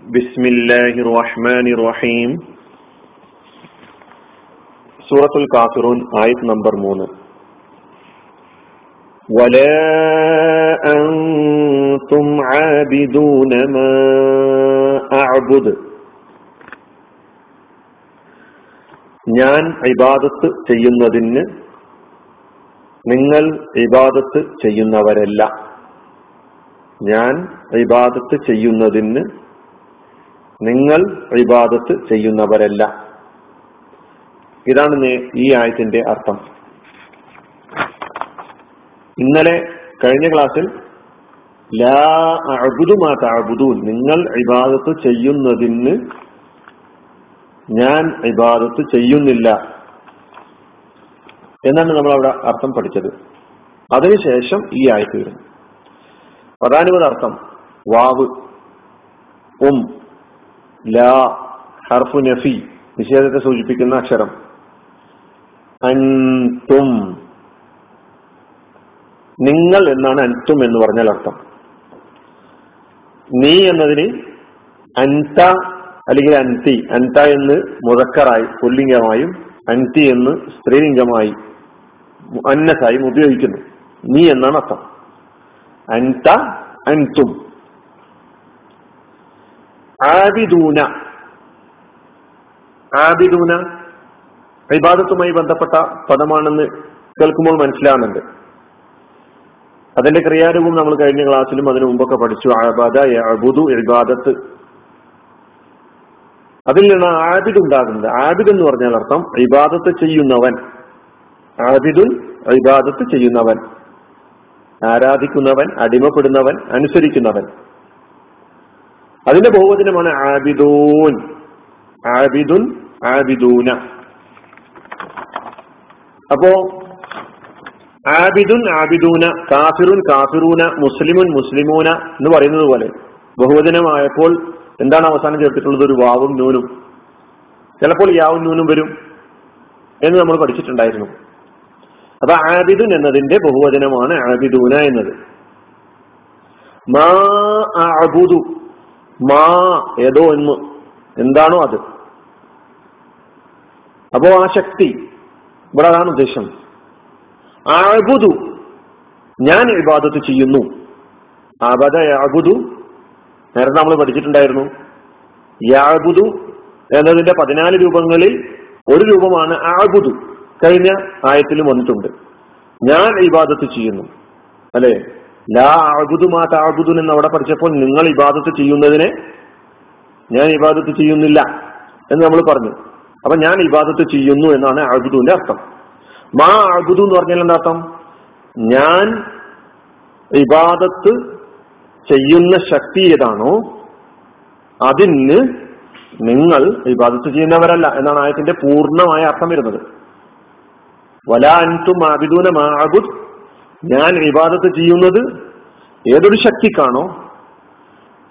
بسم الله الرحمن الرحيم സൂറത്തുൽ കാഫിറൂൻ ആയത് നമ്പർ മൂന്ന് ولا أنتم عابدون ما أعبد ഞാൻ ഇബാദത്ത് ചെയ്യുന്നതിന് നിങ്ങൾ ഇബാദത്ത് ചെയ്യുന്നവരല്ല ഞാൻ ഇബാദത്ത് ചെയ്യുന്നതിന് നിങ്ങൾ ഇബാദത്ത് ചെയ്യുന്നവരല്ല. ഇതാണ് ഈ ആയത്തിന്റെ അർത്ഥം. ഇന്നലെ കഴിഞ്ഞ ക്ലാസ്സിൽ ലാ അഴുതുമാ താഴ്ബുദൂൻ നിങ്ങൾ ഇബാദത്ത് ചെയ്യുന്നതിന് ഞാൻ ഇബാദത്ത് ചെയ്യുന്നില്ല. എന്നാണ് നമ്മൾ അവിടെ അർത്ഥം പഠിച്ചത്. അതിനുശേഷം ഈ ആയത്ത് വരുന്നു. പ്രധാനപ്പെട്ട അർത്ഥം വാവ് ഉം. ലാ ഹർഫു നഫി നിഷേധത്തെ സൂചിപ്പിക്കുന്ന അക്ഷരം. അൻതും. നിങ്ങൾ എന്നാണ് അൻതും എന്ന് പറഞ്ഞാൽ അർത്ഥം. നീ എന്നതിന് അൻത അല്ലെങ്കിൽ അൻതി അൻത എന്ന് മുതക്കറായി പുല്ലിംഗമായും അൻതി എന്ന് സ്ത്രീലിംഗമായി അന്നസായും ഉപയോഗിക്കുന്നു. നീ എന്നാണ് അർത്ഥം. അൻത അൻതും. ആബിദൂന. ആബിദൂന വിവാദത്തുമായി ബന്ധപ്പെട്ട പദമാണെന്ന് കേൾക്കുമ്പോൾ മനസ്സിലാവുന്നുണ്ട്. അതിന്റെ ക്രിയാരൂപം നമ്മൾ കഴിഞ്ഞ ക്ലാസ്സിലും അതിനു മുമ്പൊക്കെ പഠിച്ചു. ആബാദ അബുദു ഇബാദത്ത്. അതിൽ നിന്ന് ആബിദ് ഉണ്ടാകുന്നത്. ആബിദ് എന്ന് പറഞ്ഞാൽ അർത്ഥം ഇബാദത്ത് ചെയ്യുന്നവൻ. ആബിദുൽ ഇബാദത്ത് ചെയ്യുന്നവൻ. ആരാധിക്കുന്നവൻ അടിമപ്പെടുന്നവൻ അനുസരിക്കുന്നവൻ. അതിന്റെ ബഹുവചനമാണ് ആബിദൂൻ. ആബിദുൻ ആബിദൂന. അപ്പോ ആബിദുൻ ആബിദൂന കാഫിറുൻ കാഫിറൂന മുസ്ലിമുൻ മുസ്ലിമൂന എന്ന് പറയുന്നത് പോലെ ബഹുവചനമായപ്പോൾ എന്താണ് അവസാനം ചേർത്തിട്ടുള്ളത്? ഒരു വാവും നൂനും. ചിലപ്പോൾ യാവും നൂനും വരും എന്ന് നമ്മൾ പഠിച്ചിട്ടുണ്ടായിരുന്നു. അപ്പൊ ആബിദുൻ എന്നതിന്റെ ബഹുവചനമാണ് ആബിദൂന എന്നത്. മാ മാ ഏതോ എന്ന്. എന്താണോ അത്. അപ്പോ ആ ശക്തി. ഇവിടെ അതാണ് ഉദ്ദേശം. ആബുദു ഞാൻ ഇബാദത്ത് ചെയ്യുന്നു. അബദ യാബുദു നേരത്തെ നമ്മൾ പഠിച്ചിട്ടുണ്ടായിരുന്നു. യാബുദു എന്നതിന്റെ പതിനാല് രൂപങ്ങളിൽ ഒരു രൂപമാണ് ആബുദു കഴിഞ്ഞ ആയത്തിലും വന്നിട്ടുണ്ട്. ഞാൻ ഇബാദത്ത് ചെയ്യുന്നു. അല്ലെ? ലാ അഴുതു താബുദു എന്ന് അവിടെ പഠിച്ചപ്പോൾ നിങ്ങൾ ഇബാദത്ത് ചെയ്യുന്നതിനെ ഞാൻ ഇബാദത്ത് ചെയ്യുന്നില്ല എന്ന് നമ്മൾ പറഞ്ഞു. അപ്പൊ ഞാൻ ഇബാദത്ത് ചെയ്യുന്നു എന്നാണ് അഴുതുവിന്റെ അർത്ഥം. മാ അഴുതു എന്ന് പറഞ്ഞാൽ എന്താ അർത്ഥം? ഞാൻ ഇബാദത്ത് ചെയ്യുന്ന ശക്തി ഏതാണോ അതിന് നിങ്ങൾ ഇബാദത്ത് ചെയ്യുന്നവരല്ല എന്നാണ് ആയത്തിന്റെ പൂർണമായ അർത്ഥം വരുന്നത്. വല അൻതും ആബിദൂന ഞാൻ വിവാദത്ത് ചെയ്യുന്നത് ഏതൊരു ശക്തിക്കാണോ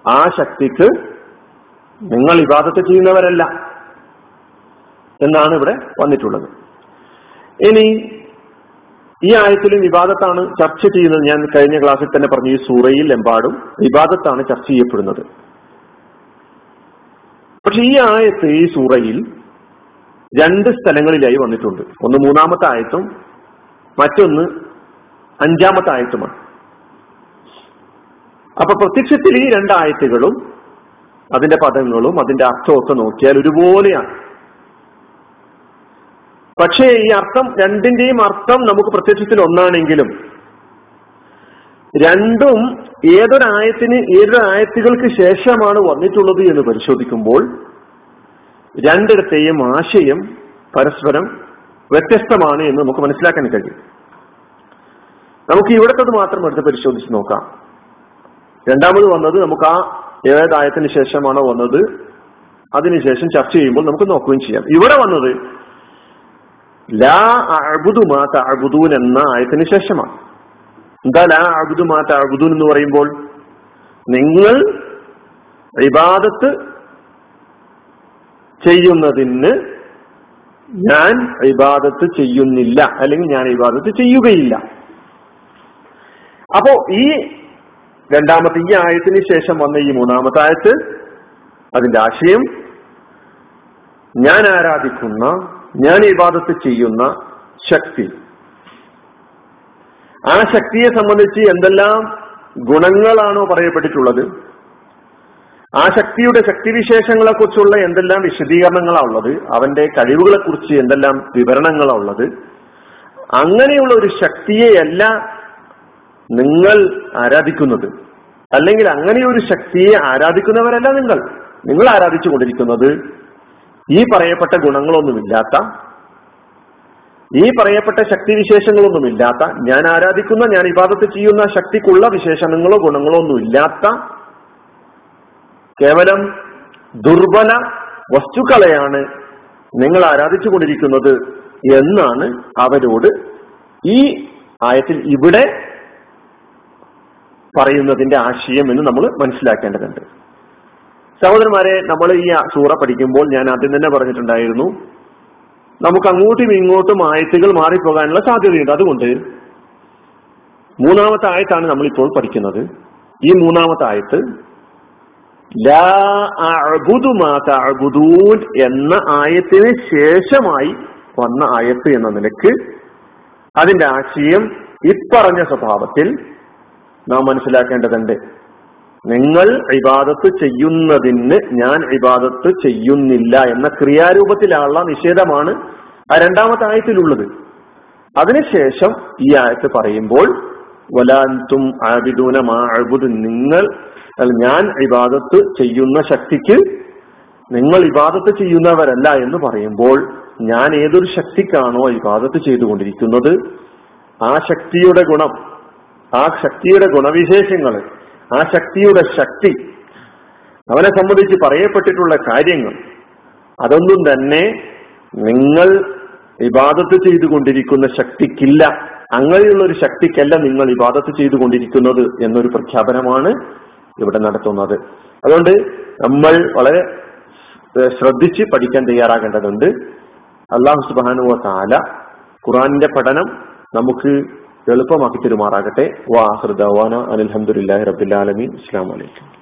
ആ ശക്തിക്ക് നിങ്ങൾ വിവാദത്ത് ചെയ്യുന്നവരല്ല എന്നാണ് ഇവിടെ വന്നിട്ടുള്ളത്. ഇനി ഈ ആയത്തിലും വിവാദത്താണ് ചർച്ച ചെയ്യുന്നത്. ഞാൻ കഴിഞ്ഞ ക്ലാസ്സിൽ തന്നെ പറഞ്ഞു ഈ സൂറയിൽ എമ്പാടും വിവാദത്താണ് ചർച്ച ചെയ്യപ്പെടുന്നത്. പക്ഷെ ഈ ആയത്ത് ഈ സൂറയിൽ രണ്ട് സ്ഥലങ്ങളിലായി വന്നിട്ടുണ്ട്. ഒന്ന് മൂന്നാമത്തെ ആയത്തും മറ്റൊന്ന് അഞ്ചാമത്തെ ആയത്തുമാണ് അപ്പൊ പ്രത്യക്ഷത്തിൽ ഈ രണ്ടായത്തുകളും അതിന്റെ പദങ്ങളും അതിന്റെ അർത്ഥമൊക്കെ നോക്കിയാൽ ഒരുപോലെയാണ്. പക്ഷേ ഈ അർത്ഥം രണ്ടിന്റെയും അർത്ഥം നമുക്ക് പ്രത്യക്ഷത്തിൽ ഒന്നാണെങ്കിലും രണ്ടും ഏതൊരായത്തിന് ഏതൊരായത്തുകൾക്ക് ശേഷമാണ് വന്നിട്ടുള്ളത് എന്ന് പരിശോധിക്കുമ്പോൾ രണ്ടിടത്തെയും ആശയം പരസ്പരം വ്യത്യസ്തമാണ് എന്ന് നമുക്ക് മനസ്സിലാക്കാൻ കഴിയും. നമുക്ക് ഇവിടത്തത് മാത്രം എടുത്ത് പരിശോധിച്ച് നോക്കാം. രണ്ടാമത് വന്നത് നമുക്ക് ആ ഏതായത്തിന് ശേഷമാണോ വന്നത്? അതിനുശേഷം ചർച്ച ചെയ്യുമ്പോൾ നമുക്ക് നോക്കുകയും ചെയ്യാം. ഇവിടെ വന്നത് ലാ അഴുതു മാ തഅബുദൂൻ എന്ന ആയത്തിന് ശേഷമാണ്. എന്താ ലാ അഴുതു മാ തഅബുദൂൻ എന്ന് പറയുമ്പോൾ? നിങ്ങൾ ഇബാദത്ത് ചെയ്യുന്നതിന് ഞാൻ ഇബാദത്ത് ചെയ്യുന്നില്ല. അല്ലെങ്കിൽ ഞാൻ ഇബാദത്ത് ചെയ്യുകയില്ല. അപ്പോ ഈ രണ്ടാമത്തെ ഈ ആയത്തിന് ശേഷം വന്ന ഈ മൂന്നാമത്തെ ആയത്ത് അതിന്റെ ആശയം ഞാൻ ആരാധിക്കുന്ന ഞാൻ ഇബാദത്ത് ചെയ്യുന്ന ശക്തി. ആ ശക്തിയെ സംബന്ധിച്ച് എന്തെല്ലാം ഗുണങ്ങളാണോ പറയപ്പെട്ടിട്ടുള്ളത്? ആ ശക്തിയുടെ ശക്തിവിശേഷങ്ങളെ കുറിച്ചുള്ള എന്തെല്ലാം വിശദീകരണങ്ങളാ ഉള്ളത്? അവന്റെ കഴിവുകളെ കുറിച്ച് എന്തെല്ലാം വിവരണങ്ങളാ ഉള്ളത്? അങ്ങനെയുള്ള ഒരു ശക്തിയെയല്ല നിങ്ങൾ ആരാധിക്കുന്നത്. അല്ലെങ്കിൽ അങ്ങനെ ഒരു ശക്തിയെ ആരാധിക്കുന്നവരല്ല നിങ്ങൾ. നിങ്ങൾ ആരാധിച്ചു കൊണ്ടിരിക്കുന്നത് ഈ പറയപ്പെട്ട ഗുണങ്ങളൊന്നുമില്ലാത്ത ഈ പറയപ്പെട്ട ശക്തി വിശേഷങ്ങളൊന്നുമില്ലാത്ത ഞാൻ ആരാധിക്കുന്ന ഞാൻ ഇബാദത്ത് ചെയ്യുന്ന ശക്തിക്കുള്ള വിശേഷണങ്ങളോ ഗുണങ്ങളോ ഒന്നുമില്ലാത്ത കേവലം ദുർബല വസ്തുക്കളെയാണ് നിങ്ങൾ ആരാധിച്ചു കൊണ്ടിരിക്കുന്നത് എന്നാണ് അവരോട് ഈ ആയത്തിൽ ഇവിടെ പറയുന്നതിന്റെ ആശയം എന്ന് നമ്മൾ മനസ്സിലാക്കേണ്ടതുണ്ട്. സഹോദരന്മാരെ നമ്മൾ ഈ സൂറ പഠിക്കുമ്പോൾ ഞാൻ ആദ്യം തന്നെ പറഞ്ഞിട്ടുണ്ടായിരുന്നു നമുക്ക് അങ്ങോട്ടും ഇങ്ങോട്ടും ആയത്തുകൾ മാറിപ്പോകാനുള്ള സാധ്യതയുണ്ട്. അതുകൊണ്ട് മൂന്നാമത്തെ ആയത്താണ് നമ്മൾ ഇപ്പോൾ പഠിക്കുന്നത്. ഈ മൂന്നാമത്തെ ആയത്ത് എന്ന ആയത്തിന് ശേഷമായി വന്ന ആയത്ത് എന്ന നിലയ്ക്ക് അതിന്റെ ആശയം ഇപ്പറഞ്ഞ സ്വഭാവത്തിൽ നാം മനസ്സിലാക്കേണ്ടതുണ്ട്. നിങ്ങൾ ഇബാദത്ത് ചെയ്യുന്നതിന് ഞാൻ ഇബാദത്ത് ചെയ്യുന്നില്ല എന്ന ക്രിയാരൂപത്തിലുള്ള നിഷേധമാണ് ആ രണ്ടാമത്തെ ആയത്തിലുള്ളത്. അതിനുശേഷം ഈ ആയത്ത് പറയുമ്പോൾ വലാന്തും ആബിദൂന മാ അഴുബുദ് നിങ്ങൾ ഞാൻ ഇബാദത്ത് ചെയ്യുന്ന ശക്തിക്ക് നിങ്ങൾ ഇബാദത്ത് ചെയ്യുന്നവരല്ല എന്ന് പറയുമ്പോൾ ഞാൻ ഏതൊരു ശക്തിക്കാണോ ഇബാദത്ത് ചെയ്തുകൊണ്ടിരിക്കുന്നത്? ആ ശക്തിയുടെ ഗുണം ആ ശക്തിയുടെ ഗുണവിശേഷങ്ങൾ ആ ശക്തിയുടെ ശക്തി അവനെ സംബന്ധിച്ച് പറയപ്പെട്ടിട്ടുള്ള കാര്യങ്ങൾ അതൊന്നും തന്നെ നിങ്ങൾ ഇബാദത്ത് ചെയ്തുകൊണ്ടിരിക്കുന്ന ശക്തിക്കില്ല. അങ്ങനെയുള്ള ഒരു ശക്തിക്കല്ല നിങ്ങൾ ഇബാദത്ത് ചെയ്തുകൊണ്ടിരിക്കുന്നത് എന്നൊരു പ്രഖ്യാപനമാണ് ഇവിടെ നടത്തുന്നത്. അതുകൊണ്ട് നമ്മൾ വളരെ ശ്രദ്ധിച്ച് പഠിക്കാൻ തയ്യാറാകേണ്ടതുണ്ട്. അള്ളാഹു സുബാനുവ താല ഖുറാനിന്റെ പഠനം നമുക്ക് എളുപ്പമാക്കി തരുമാറാകട്ടെ. വാഹൃദാന അനിൽഹമുല്ലാഹി റബുല്ലാലമീൻ അസ്സാം വലൈക്കും